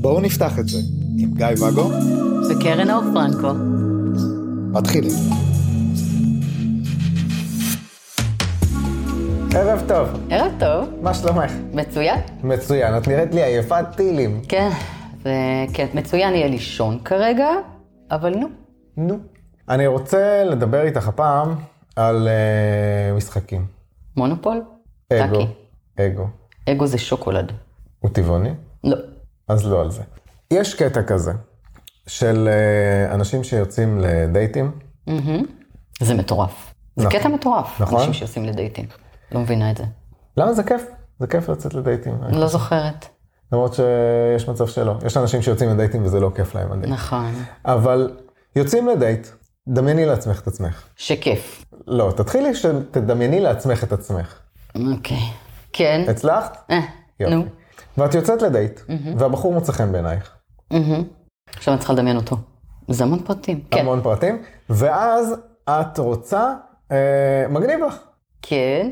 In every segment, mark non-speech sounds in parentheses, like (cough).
בואו נפתח את זה עם גיא ואגו וקרן אור פרנקו. מתחילים. ערב טוב, ערב טוב, מה שלומך? מצוין. מצוין, את נראית לי עייפת טילים. כן, זה כן, מצוין יהיה לישון כרגע, אבל נו. נו. אני רוצה לדבר איתך הפעם על uh, משחקים. מונופול? אגו. טאקי. אגו. אגו זה שוקולד. הוא טבעוני? לא. אז לא על זה. יש קטע כזה של uh, אנשים שיוצאים לדייטים. מהמם. זה מטורף. זה נכון. קטע מטורף. נכון. אנשים שעושים לדייטים. לא מבינה את זה. למה זה כיף? זה כיף לצאת לדייטים. לא זוכרת. למרות שיש מצב שלא. יש אנשים שיוצאים לדייטים וזה לא כיף להם הדייט. נכון. אבל יוצאים לדייט, דמייני לעצמך את עצמך. שכיף. לא, תתחילי שתדמייני לעצמך את עצמך. אוקיי. כן. הצלחת? אה, יופי. נו. ואת יוצאת לדייט, והבחור מוצא חן בעינייך. מהמם. עכשיו אני צריכה לדמיין אותו. זה המון פרטים. כן. המון פרטים, ואז את רוצה, אה, מגניב לך. כן.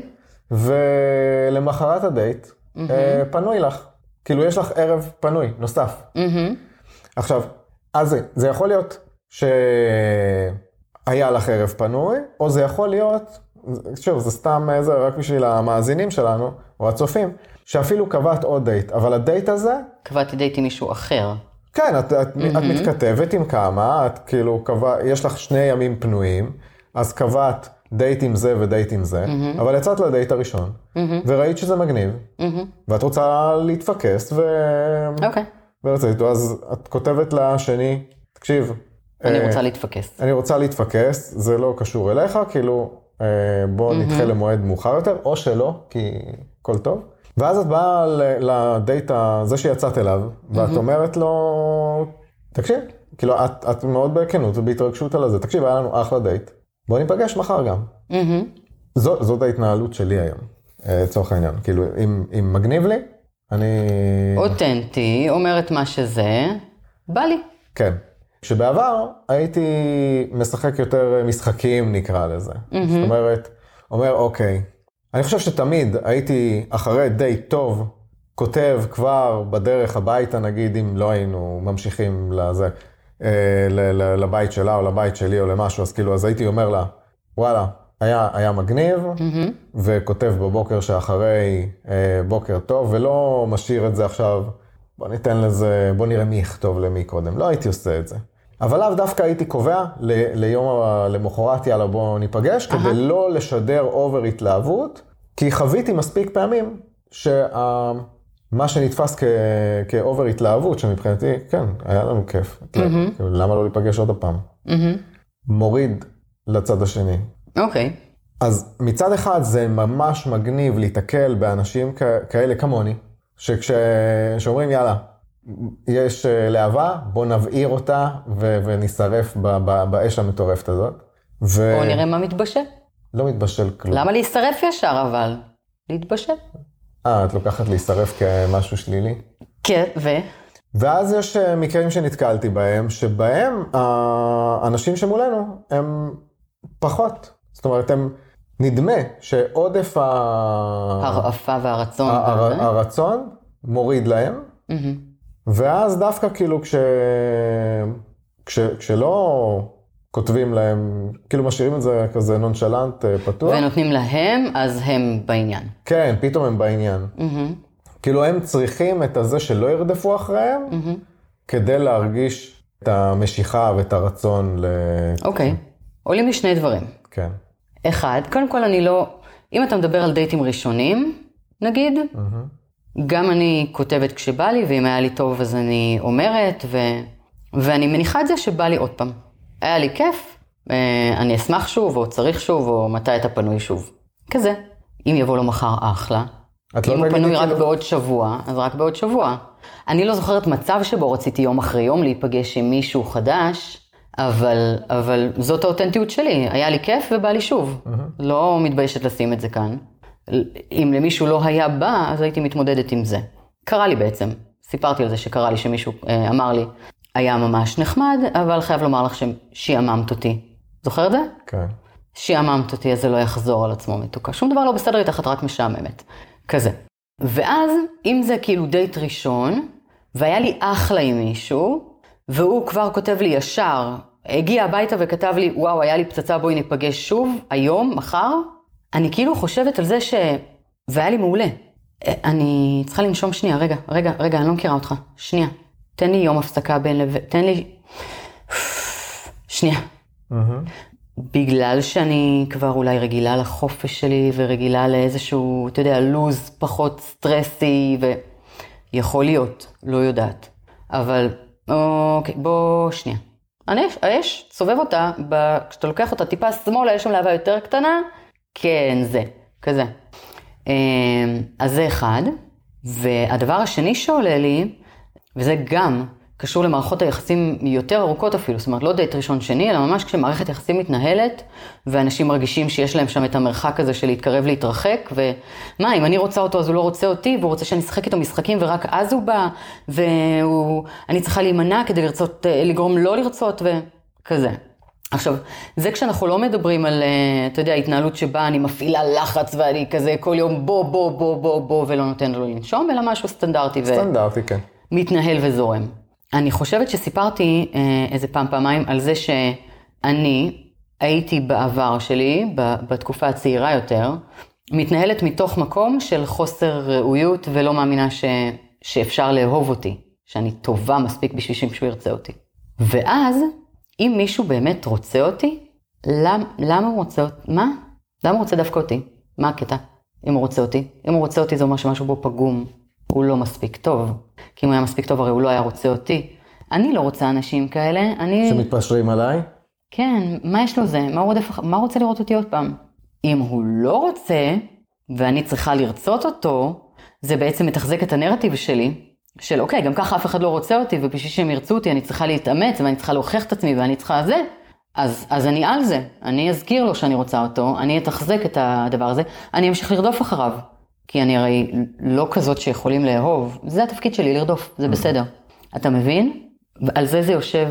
ולמחרת הדייט, אה, פנוי לך. כאילו יש לך ערב פנוי, נוסף. מהמם. עכשיו, אז זה, זה יכול להיות שהיה לך ערב פנוי, או זה יכול להיות, שוב, זה סתם אה, זה רק בשביל המאזינים שלנו, או הצופים, שאפילו קבעת עוד דייט, אבל הדייט הזה, קבעתי דייט עם מישהו אחר. כן, את, את, את מתכתבת עם כמה, את כאילו קבע, יש לך שני ימים פנויים, אז קבעת דייט עם זה ודייט עם זה, אבל יצאת לדייט הראשון, וראית שזה מגניב, ואת רוצה להתפקס, ו... אוקיי. ולצאת איתו, אז את כותבת לשני, תקשיב, אני אה, רוצה להתפקס. אני רוצה להתפקס, זה לא קשור אליך, כאילו, אה, בוא נדחה למועד מאוחר יותר, או שלא, כי הכל טוב. ואז את באה לדייט הזה שיצאת אליו, ואת אומרת לו, תקשיב, כאילו, את, את מאוד בכנות ובהתרגשות על זה, תקשיב, היה לנו אחלה דייט, בוא ניפגש מחר גם. זו, זאת ההתנהלות שלי היום, אה, לצורך העניין. כאילו, אם, אם מגניב לי, אני... אותנטי, אומר את מה שזה, בא לי. כן. כשבעבר הייתי משחק יותר משחקים, נקרא לזה. זאת אומרת, אומר, אוקיי, אני חושב שתמיד הייתי אחרי דייט טוב, כותב כבר בדרך הביתה, נגיד, אם לא היינו ממשיכים לזה, אה, לבית שלה או לבית שלי או למשהו, אז כאילו, אז הייתי אומר לה, וואלה, היה, היה מגניב, וכותב בבוקר שאחרי אה, בוקר טוב, ולא משאיר את זה עכשיו, בוא ניתן לזה, בוא נראה מי יכתוב למי קודם. לא הייתי עושה את זה. אבל לאו דווקא הייתי קובע ל- ליום ה- למחרת, יאללה בוא ניפגש, כדי לא לשדר אובר התלהבות, כי חוויתי מספיק פעמים שמה שנתפס כ- כאובר התלהבות, שמבחינתי, כן, היה לנו כיף. כאילו, למה לא להיפגש עוד הפעם? מוריד לצד השני. אוקיי. אז מצד אחד זה ממש מגניב להיתקל באנשים כ- כאלה כמוני, שכשאומרים יאללה, יש אה, להבה, בוא נבעיר אותה ו- ונשרף ב- ב- באש המטורפת הזאת. ו- בואו נראה מה מתבשל. לא מתבשל כלום. למה להישרף ישר אבל? להתבשל. אה, את לוקחת להישרף כמשהו שלילי? כן, ו? ואז יש אה, מקרים שנתקלתי בהם, שבהם האנשים שמולנו הם פחות. זאת אומרת, הם, נדמה שעודף ה... הרעפה והרצון. הר- וזה. הרצון מוריד להם, מהמם. ואז דווקא כאילו כש... כש... כשלא כותבים להם, כאילו משאירים את זה כזה נונשלנט אה, פתוח, ונותנים להם, אז הם בעניין. כן, פתאום הם בעניין. מהמם. כאילו הם צריכים את הזה שלא ירדפו אחריהם, כדי להרגיש את המשיכה ואת הרצון ל... אוקיי. עולים לי שני דברים. כן. אחד, קודם כל אני לא, אם אתה מדבר על דייטים ראשונים, נגיד, גם אני כותבת כשבא לי, ואם היה לי טוב אז אני אומרת, ו... ואני מניחה את זה שבא לי עוד פעם. היה לי כיף, אה, אני אשמח שוב, או צריך שוב, או מתי אתה פנוי שוב. כזה. אם יבוא לו מחר, אחלה. את לא אם הוא תגידי פנוי רק כאילו- בעוד שבוע, אז רק בעוד שבוע. אני לא זוכרת מצב שבו רציתי יום אחרי יום להיפגש עם מישהו חדש, אבל, אבל זאת האותנטיות שלי. היה לי כיף ובא לי שוב. לא מתביישת לשים את זה כאן. אם למישהו לא היה בא, אז הייתי מתמודדת עם זה. קרה לי בעצם. סיפרתי על זה שקרה לי שמישהו אה, אמר לי, היה ממש נחמד, אבל חייב לומר לך ששעממת אותי. זוכר את זה? כן. שיעממת אותי, אז זה לא יחזור על עצמו מתוקה. שום דבר לא בסדר איתך, את רק משעממת. כזה. ואז, אם זה כאילו דייט ראשון, והיה לי אחלה עם מישהו, והוא כבר כותב לי ישר, הגיע הביתה וכתב לי, וואו, היה לי פצצה, בואי ניפגש שוב, היום, מחר, אני כאילו חושבת על זה ש... והיה לי מעולה. אה, אני צריכה לנשום שנייה, רגע, רגע, רגע, אני לא מכירה אותך. שנייה. תן לי יום הפסקה בין לבין, תן לי... שנייה. בגלל שאני כבר אולי רגילה לחופש שלי ורגילה לאיזשהו, אתה יודע, לוז פחות סטרסי ויכול להיות, לא יודעת. אבל אוקיי, בוא שנייה. האש, האש, סובב אותה, ב... כשאתה לוקח אותה טיפה שמאלה, יש שם להבה יותר קטנה, כן, זה, כזה. אמ, אז זה אחד. והדבר השני שעולה לי, וזה גם קשור למערכות היחסים יותר ארוכות אפילו, זאת אומרת לא דייט ראשון שני, אלא ממש כשמערכת יחסים מתנהלת, ואנשים מרגישים שיש להם שם את המרחק הזה של להתקרב להתרחק, ומה, אם אני רוצה אותו אז הוא לא רוצה אותי, והוא רוצה שאני אשחק איתו משחקים ורק אז הוא בא, ואני צריכה להימנע כדי לרצות, אה, לגרום לא לרצות, וכזה. עכשיו, זה כשאנחנו לא מדברים על, אה, אתה יודע, התנהלות שבה אני מפעילה לחץ ואני כזה כל יום בוא, בוא, בוא, בוא, בוא, ולא נותן לו לנשום, אלא משהו סטנדרטי. סטנדרטי, כן. מתנהל וזורם. אני חושבת שסיפרתי אה, איזה פעם, פעמיים, על זה שאני הייתי בעבר שלי, בתקופה הצעירה יותר, מתנהלת מתוך מקום של חוסר ראויות ולא מאמינה ש, שאפשר לאהוב אותי, שאני טובה מספיק בשביל שמישהו ירצה אותי. ואז, אם מישהו באמת רוצה אותי, למ, למה הוא רוצה אותי? מה? למה הוא רוצה דווקא אותי? מה הקטע? אם הוא רוצה אותי? אם הוא רוצה אותי זה אומר שמשהו בו פגום, הוא לא מספיק טוב. כי אם הוא היה מספיק טוב, הרי הוא לא היה רוצה אותי. אני לא רוצה אנשים כאלה, אני... שמתפשרים עליי? כן, מה יש לו זה? מה הוא, רודף, מה הוא רוצה לראות אותי עוד פעם? אם הוא לא רוצה, ואני צריכה לרצות אותו, זה בעצם מתחזק את הנרטיב שלי, של אוקיי, גם ככה אף אחד לא רוצה אותי, ובשביל שהם ירצו אותי אני צריכה להתאמץ, ואני צריכה להוכיח את עצמי, ואני צריכה זה, אז, אז אני על זה. אני אזכיר לו שאני רוצה אותו, אני אתחזק את הדבר הזה, אני אמשיך לרדוף אחריו. כי אני הרי לא כזאת שיכולים לאהוב, זה התפקיד שלי, לרדוף, זה mm. בסדר. אתה מבין? על זה זה יושב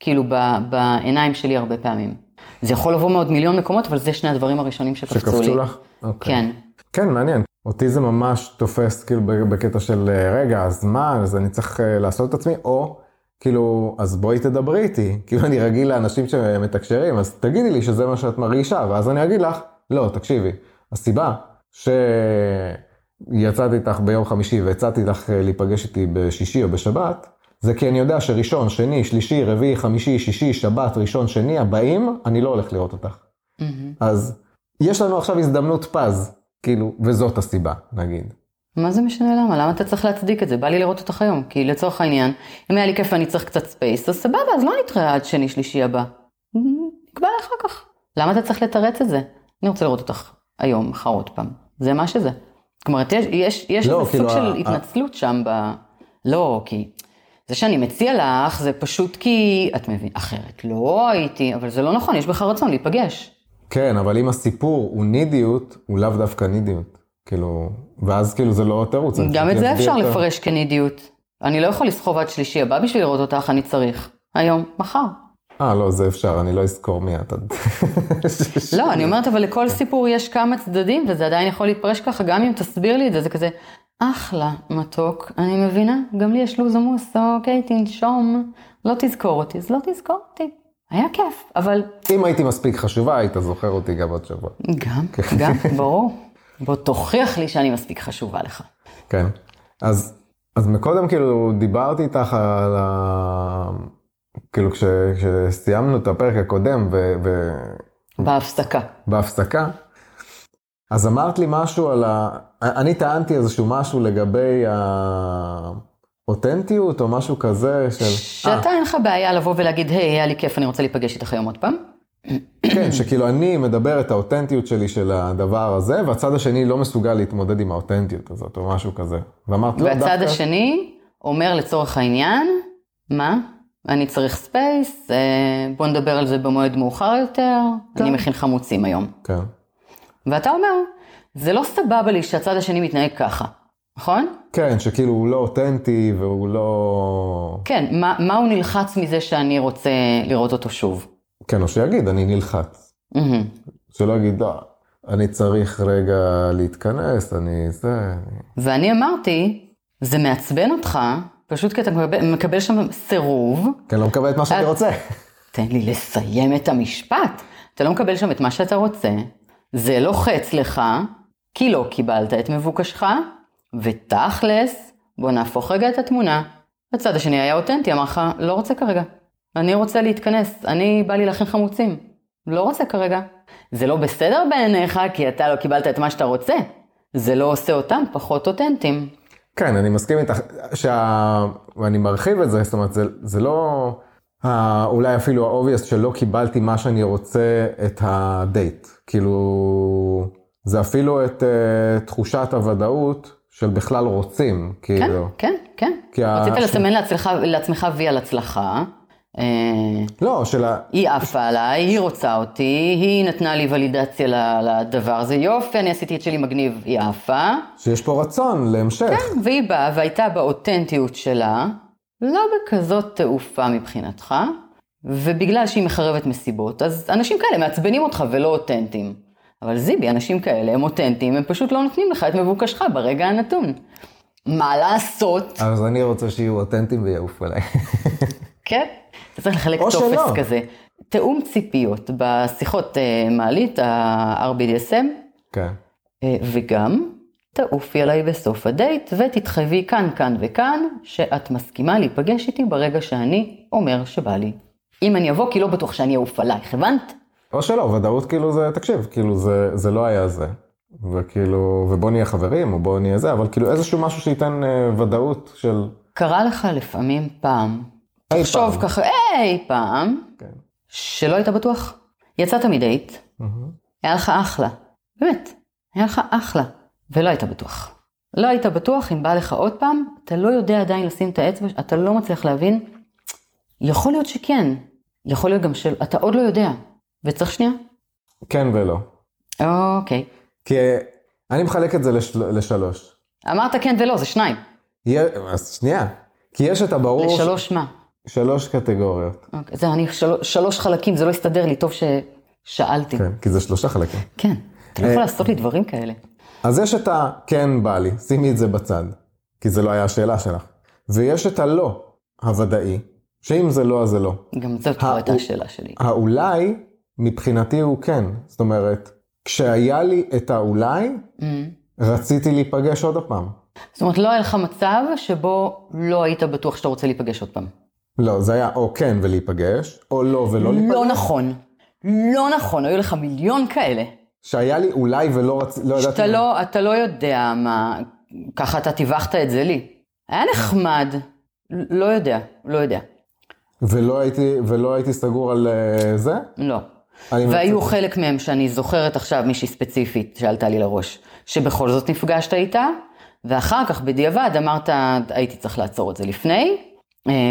כאילו בעיניים שלי הרבה פעמים. זה יכול לבוא מעוד מיליון מקומות, אבל זה שני הדברים הראשונים שקפצו לי. שקפצו לך? אוקיי. כן. כן, מעניין. אותי זה ממש תופס כאילו בקטע של אה, רגע, אז מה, אז אני צריך אה, לעשות את עצמי, או כאילו, אז בואי תדברי איתי. (laughs) כאילו אני רגיל לאנשים שמתקשרים, אז תגידי לי שזה מה שאת מרגישה, ואז אני אגיד לך, לא, תקשיבי, הסיבה שיצאתי איתך ביום חמישי והצעתי לך אה, להיפגש איתי בשישי או בשבת, זה כי אני יודע שראשון, שני, שלישי, רביעי, חמישי, שישי, שבת, ראשון, שני, הבאים, אני לא הולך לראות אותך. Mm-hmm. אז יש לנו עכשיו הזדמנות פז, כאילו, וזאת הסיבה, נגיד. מה זה משנה למה? למה אתה צריך להצדיק את זה? בא לי לראות אותך היום. כי לצורך העניין, אם היה לי כיף ואני צריך קצת space, אז סבבה, אז לא נתראה עד שני, שלישי הבא. נקבע אחר כך. למה אתה צריך לתרץ את זה? אני רוצה לראות אותך היום, מחר עוד פעם. זה מה שזה. כלומר, יש, יש, יש לא, איזה כאילו סוג ה... של התנצלות שם ב... לא, כי זה שאני מציע לך, זה פשוט כי, את מבינה, אחרת לא הייתי, אבל זה לא נכון, יש בך רצון להיפגש. כן, אבל אם הסיפור הוא נידיות, הוא לאו דווקא נידיות. כאילו, ואז כאילו זה לא תירוץ. גם את זה אפשר לפרש כנידיות. אני לא יכול לסחוב עד שלישי הבא בשביל לראות אותך, אני צריך. היום, מחר. אה, לא, זה אפשר, אני לא אזכור מי את. (laughs) לא, אני אומרת, אבל לכל סיפור יש כמה צדדים, וזה עדיין יכול להתפרש ככה, גם אם תסביר לי את זה, זה כזה, אחלה, מתוק, אני מבינה, גם לי יש לו"ז עמוס, אוקיי, תנשום, לא תזכור אותי, אז לא תזכור אותי. היה כיף, אבל... אם הייתי מספיק חשובה, היית זוכר אותי גם עוד שבוע. גם, כן. גם, (laughs) ברור. בוא תוכיח לי שאני מספיק חשובה לך. כן, אז, אז מקודם כאילו דיברתי איתך על ה... כאילו כש, כשסיימנו את הפרק הקודם ו... ו... בהפסקה. בהפסקה. אז אמרת לי משהו על ה... אני טענתי איזשהו משהו לגבי האותנטיות או משהו כזה של... שאתה אין לך בעיה לבוא ולהגיד, היי, היה לי כיף, אני רוצה להיפגש איתך היום עוד פעם. כן, (clears throat) שכאילו אני מדבר את האותנטיות שלי של הדבר הזה, והצד השני לא מסוגל להתמודד עם האותנטיות הזאת, או משהו כזה. ואמרת, לא, דווקא... והצד השני אומר לצורך העניין, מה? אני צריך space, אה, בוא נדבר על זה במועד מאוחר יותר, כן. אני מכין חמוצים היום. כן. ואתה אומר, זה לא סבבה לי שהצד השני מתנהג ככה, נכון? כן, שכאילו הוא לא אותנטי והוא לא... כן, מה, מה הוא נלחץ מזה שאני רוצה לראות אותו שוב? כן, או שיגיד, אני נלחץ. מהמם. שלא יגיד, לא, אני צריך רגע להתכנס, אני זה... אני-" ואני אמרתי, זה מעצבן אותך, פשוט כי אתה מקבל, מקבל שם סירוב, כי אני לא מקבל את מה שאני רוצה. תן לי לסיים את המשפט. אתה לא מקבל שם את מה שאתה רוצה, זה לוחץ לך, כי לא קיבלת את מבוקשך, ותכלס, בוא נהפוך רגע את התמונה. הצד השני היה אותנטי, אמר לך, לא רוצה כרגע. אני רוצה להתכנס, אני בא לי להכין חמוצים. לא רוצה כרגע. זה לא בסדר בעיניך, כי אתה לא קיבלת את מה שאתה רוצה. זה לא עושה אותם פחות אותנטיים. כן, אני מסכים איתך, שה... ואני מרחיב את זה, זאת אומרת, זה, זה לא ה... אולי אפילו ה-obvious שלא קיבלתי מה שאני רוצה את הדייט. כאילו, זה אפילו את uh, תחושת הוודאות של בכלל רוצים, כן, כאילו. כן, כן. ה- רצית לסמן לעצמך, לעצמך וי על הצלחה. אה, לא, של ה... היא עפה עליי, היא רוצה אותי, היא נתנה לי ולידציה לדבר הזה, יופי, אני עשיתי את שלי מגניב, היא עפה. שיש פה רצון להמשך. והיא באה והייתה באותנטיות שלה, לא בכזאת תעופה מבחינתך, ובגלל שהיא מחרבת מסיבות, אז אנשים כאלה מעצבנים אותך ולא אותנטיים. אבל זיבי, אנשים כאלה הם אותנטיים, הם פשוט לא נותנים לך את מבוקשך ברגע הנתון. מה לעשות? אז אני רוצה שיהיו אותנטיים ויעופו עליי. (laughs) כן. אתה צריך לחלק טופס שלא. כזה. תיאום ציפיות בשיחות אה, מעלית, ה-RBDSM, כן. אה, וגם תעופי עליי בסוף הדייט ותתחייבי כאן, כאן וכאן, שאת מסכימה להיפגש איתי ברגע שאני אומר שבא לי. אם אני אבוא, כי לא בטוח שאני אעוף עלייך, הבנת? או שלא, ודאות כאילו זה, תקשיב, כאילו זה, זה לא היה זה. וכאילו, ובוא נהיה חברים, או בוא נהיה זה, אבל כאילו איזשהו משהו שייתן אה, ודאות של... קרה לך לפעמים פעם, תחשוב פעם. ככה, אי פעם, כן. שלא היית בטוח? יצאת מדייט, היה לך אחלה, באמת, היה לך אחלה, ולא היית בטוח. לא היית בטוח אם בא לך עוד פעם, אתה לא יודע עדיין לשים את האצבע, אתה לא מצליח להבין, יכול להיות שכן, יכול להיות גם של, אתה עוד לא יודע, וצריך שנייה? כן ולא. אוקיי. כי אני מחלק את זה לשל... לשלוש. אמרת כן ולא, זה שניים. יהיה... אז שנייה. כי יש את הברור... ש- לשלוש מה? שלוש קטגוריות. אוקיי, זהו, אני שלוש, שלוש חלקים, זה לא הסתדר לי, טוב ששאלתי. כן, כי זה שלושה חלקים. כן. אתה לא אה, יכול לעשות לי דברים כאלה. אז יש את ה-כן בא לי, שימי את זה בצד, כי זה לא היה השאלה שלך. ויש את הלא הוודאי, שאם זה לא אז זה לא. גם זאת הא- הייתה השאלה שלי. האולי, מבחינתי הוא כן. זאת אומרת, כשהיה לי את האולי, Mm. רציתי להיפגש עוד פעם. זאת אומרת, לא היה לך מצב שבו לא היית בטוח שאתה רוצה להיפגש עוד פעם. לא, זה היה או כן ולהיפגש, או לא ולא להיפגש. לא נכון. לא נכון, היו לך מיליון כאלה. שהיה לי אולי ולא רציתי, לא ידעתי. שאתה לא, אתה לא יודע מה, ככה אתה טיווחת את זה לי. היה נחמד, לא יודע, לא יודע, ולא הייתי, ולא הייתי סגור על אה, זה? לא. והיו מצטט. חלק מהם שאני זוכרת עכשיו מישהי ספציפית שעלתה לי לראש, שבכל זאת נפגשת איתה, ואחר כך בדיעבד אמרת, הייתי צריך לעצור את זה לפני,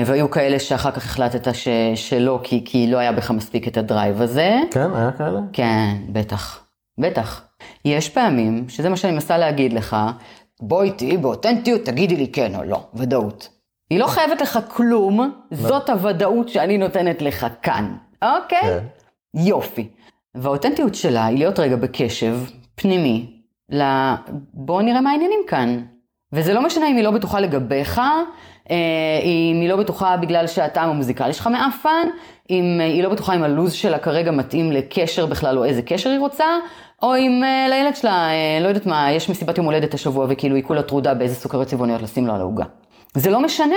והיו כאלה שאחר כך החלטת ש, שלא, כי, כי לא היה בך מספיק את הדרייב הזה. כן, היה כאלה? כן, בטח, בטח. יש פעמים, שזה מה שאני מנסה להגיד לך, בואי תהיי באותנטיות, תגידי לי כן או לא, ודאות. היא לא חייבת לך כלום, זאת הוודאות שאני נותנת לך כאן, אוקיי? כן. יופי. והאותנטיות שלה היא להיות רגע בקשב פנימי, ל... בואו נראה מה העניינים כאן. וזה לא משנה אם היא לא בטוחה לגביך, אה, אם היא לא בטוחה בגלל שהטעם המוזיקלי שלך מעפן, אם אה, היא לא בטוחה אם הלו"ז שלה כרגע מתאים לקשר בכלל או איזה קשר היא רוצה, או אם אה, לילד שלה, לא יודעת מה, יש מסיבת יום הולדת השבוע וכאילו היא כולה טרודה באיזה סוכריות צבעוניות לשים לו על העוגה. זה לא משנה.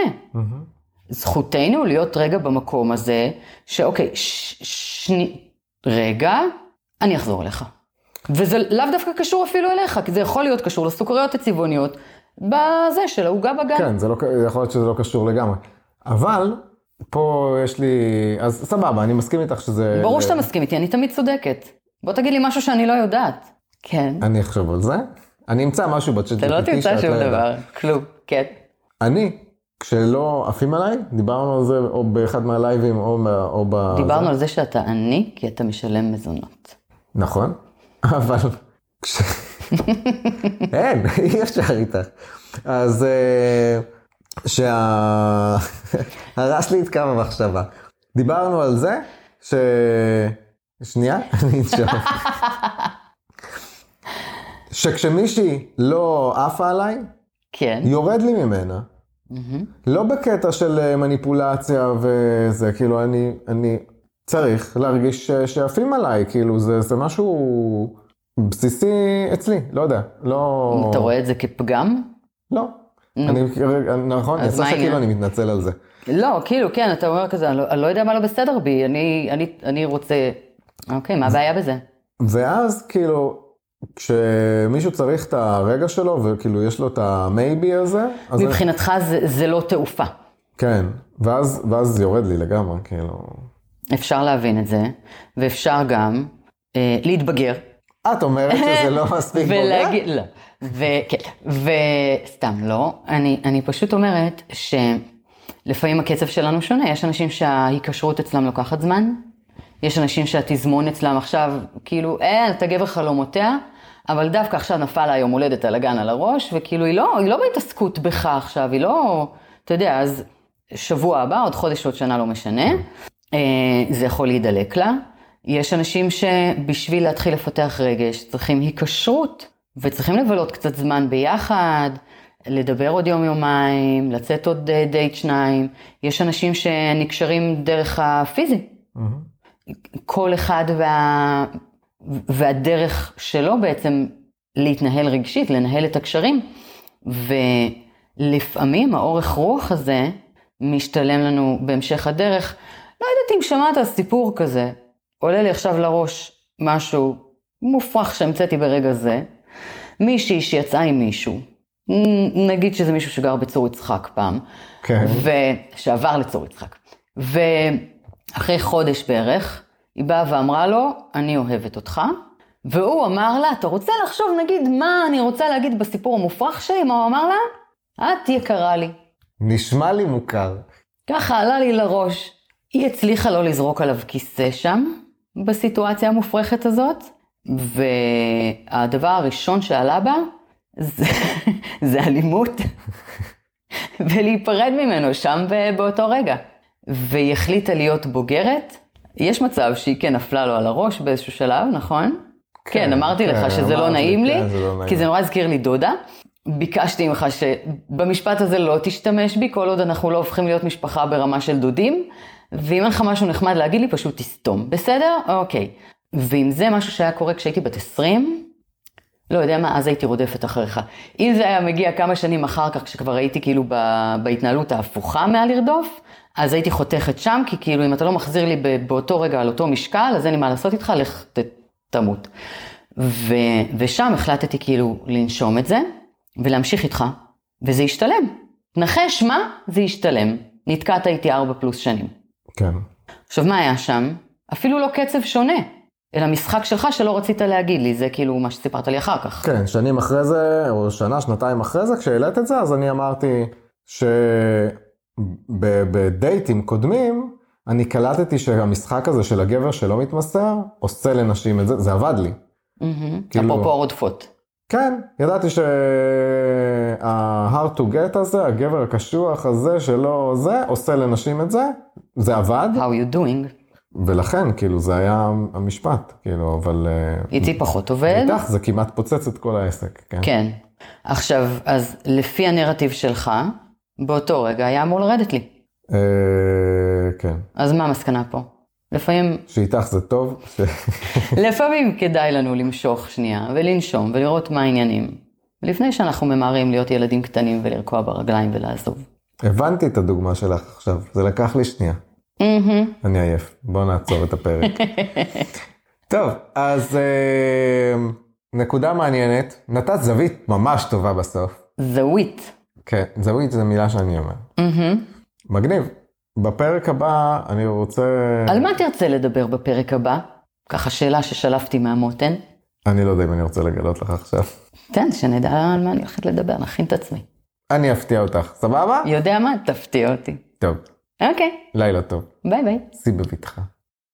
זכותנו להיות רגע במקום הזה, שאוקיי, ש, שני, רגע, אני אחזור אליך. וזה לאו דווקא קשור אפילו אליך, כי זה יכול להיות קשור לסוכריות הצבעוניות בזה של העוגה בגן. כן, זה לא, יכול להיות שזה לא קשור לגמרי. אבל, פה יש לי, אז סבבה, אני מסכים איתך שזה... ברור שאתה מסכים איתי, אני תמיד צודקת. בוא תגיד לי משהו שאני לא יודעת. כן. אני אחשוב על זה. אני אמצא משהו בצ'אט אתה לא תמצא שום לא. דבר, כלום, כן. אני, כשלא עפים עליי, דיברנו על זה או באחד מהלייבים או, או ב... דיברנו זה. על זה שאתה עני, כי אתה משלם מזונות. נכון, (laughs) אבל כש... (laughs) אין, (laughs) אי אפשר איתך. אז אה, שה... (laughs) הרס לי את קו המחשבה. דיברנו על זה ש... שנייה, אני אנשום. שכשמישהי לא עפה עליי, כן. יורד לי ממנה. לא בקטע של אה, מניפולציה וזה, כאילו, אני, אני צריך להרגיש ש- שעפים עליי, כאילו, זה, זה משהו בסיסי אצלי, לא יודע, לא... אתה רואה את זה כפגם? לא. אני, נכון, יצא מה שכאילו? אני מתנצל על זה. לא, כאילו, כן, אתה אומר כזה, אני לא, אני לא יודע מה לא בסדר בי, אני, אני, אני רוצה... אוקיי, מה הבעיה בזה? ואז כאילו, כשמישהו צריך את הרגע שלו, וכאילו יש לו את המייבי הזה, אז... מבחינתך זה, זה לא תעופה. כן, ואז, ואז זה יורד לי לגמרי, כאילו... אפשר להבין את זה, ואפשר גם אה, להתבגר. את אומרת שזה לא (laughs) מספיק בוגר? ולהגיד, לא. וכן, וסתם לא. אני, אני פשוט אומרת שלפעמים הקצב שלנו שונה. יש אנשים שההיקשרות אצלם לוקחת זמן. יש אנשים שהתזמון אצלם עכשיו, כאילו, אה, אתה גבר חלומותיה, אבל דווקא עכשיו נפל לה יום הולדת על הגן על הראש, וכאילו, היא לא, היא לא בהתעסקות בך עכשיו, היא לא, אתה יודע, אז שבוע הבא, עוד חודש, עוד שנה, לא משנה. אה, זה יכול להידלק לה. יש אנשים שבשביל להתחיל לפתח רגש צריכים היקשרות וצריכים לבלות קצת זמן ביחד, לדבר עוד יום-יומיים, לצאת עוד אה, דייט שניים. יש אנשים שנקשרים דרך הפיזי. כל אחד וה... והדרך שלו בעצם להתנהל רגשית, לנהל את הקשרים. ולפעמים האורך רוח הזה משתלם לנו בהמשך הדרך. לא יודעת אם שמעת סיפור כזה, עולה לי עכשיו לראש משהו מופרך שהמצאתי ברגע זה. מישהי שיצאה עם מישהו, נגיד שזה מישהו שגר בצור יצחק פעם, כן. ושעבר לצור יצחק. ואחרי חודש בערך, היא באה ואמרה לו, אני אוהבת אותך. והוא אמר לה, אתה רוצה לחשוב נגיד מה אני רוצה להגיד בסיפור המופרך שלי? מה הוא אמר לה? את יקרה לי. נשמע לי מוכר. ככה עלה לי לראש. היא הצליחה לא לזרוק עליו כיסא שם, בסיטואציה המופרכת הזאת, והדבר הראשון שעלה בה, זה, (laughs) זה אלימות, (laughs) ולהיפרד ממנו שם באותו רגע. והיא החליטה להיות בוגרת. יש מצב שהיא כן נפלה לו על הראש באיזשהו שלב, נכון? כן, כן, אמרתי כן, לך שזה לא אמרת לי, נעים לי, כן, זה לא. כי זה נורא הזכיר לי דודה. ביקשתי ממך שבמשפט הזה לא תשתמש בי, כל עוד אנחנו לא הופכים להיות משפחה ברמה של דודים, ואם אין לך משהו נחמד להגיד לי, פשוט תסתום, בסדר? אוקיי. ואם זה משהו שהיה קורה כשהייתי בת 20, לא יודע מה, אז הייתי רודפת אחריך. אם זה היה מגיע כמה שנים אחר כך, כשכבר הייתי כאילו בהתנהלות ההפוכה מהלרדוף, אז הייתי חותכת שם, כי כאילו אם אתה לא מחזיר לי באותו רגע על אותו משקל, אז אין לי מה לעשות איתך, לך ת, תמות. ו, ושם החלטתי כאילו לנשום את זה, ולהמשיך איתך, וזה ישתלם. נחש מה? זה ישתלם. נתקעת איתי ארבע פלוס שנים. כן. עכשיו, מה היה שם? אפילו לא קצב שונה, אלא משחק שלך שלא רצית להגיד לי, זה כאילו מה שסיפרת לי אחר כך. כן, שנים אחרי זה, או שנה, שנתיים אחרי זה, כשהעלית את זה, אז אני אמרתי שבדייטים קודמים, אני קלטתי שהמשחק הזה של הגבר שלא מתמסר, עושה לנשים את זה, זה עבד לי. כאילו- אפרופו הרודפות. כן, ידעתי שה-hard to get הזה, הגבר הקשוח הזה שלא זה, עושה לנשים את זה, זה עבד, How you doing? ולכן, כאילו, זה היה המשפט, כאילו, אבל אה, איתי פחות עובד. איתך זה כמעט פוצץ את כל העסק, כן? כן. עכשיו, אז לפי הנרטיב שלך, באותו רגע היה אמור לרדת לי. אה, כן. אז מה המסקנה פה? לפעמים, שאיתך זה טוב, ש... (laughs) לפעמים כדאי לנו למשוך שנייה ולנשום ולראות מה העניינים. לפני שאנחנו ממהרים להיות ילדים קטנים ולרקוע ברגליים ולעזוב. הבנתי את הדוגמה שלך עכשיו, זה לקח לי שנייה. אני עייף, בואו נעצור את הפרק. (laughs) טוב, אז אה, נקודה מעניינת, נתת זווית ממש טובה בסוף. זווית. כן, זווית זו מילה שאני אומר. מגניב. בפרק הבא אני רוצה... על מה תרצה לדבר בפרק הבא? ככה שאלה ששלפתי מהמותן. אני לא יודע אם אני רוצה לגלות לך עכשיו. תן, שנדע על מה אני הולכת לדבר, נכין את עצמי. אני אפתיע אותך, סבבה? יודע מה? תפתיע אותי. טוב, אוקיי, לילה טוב. ביי ביי. סי בבטחה.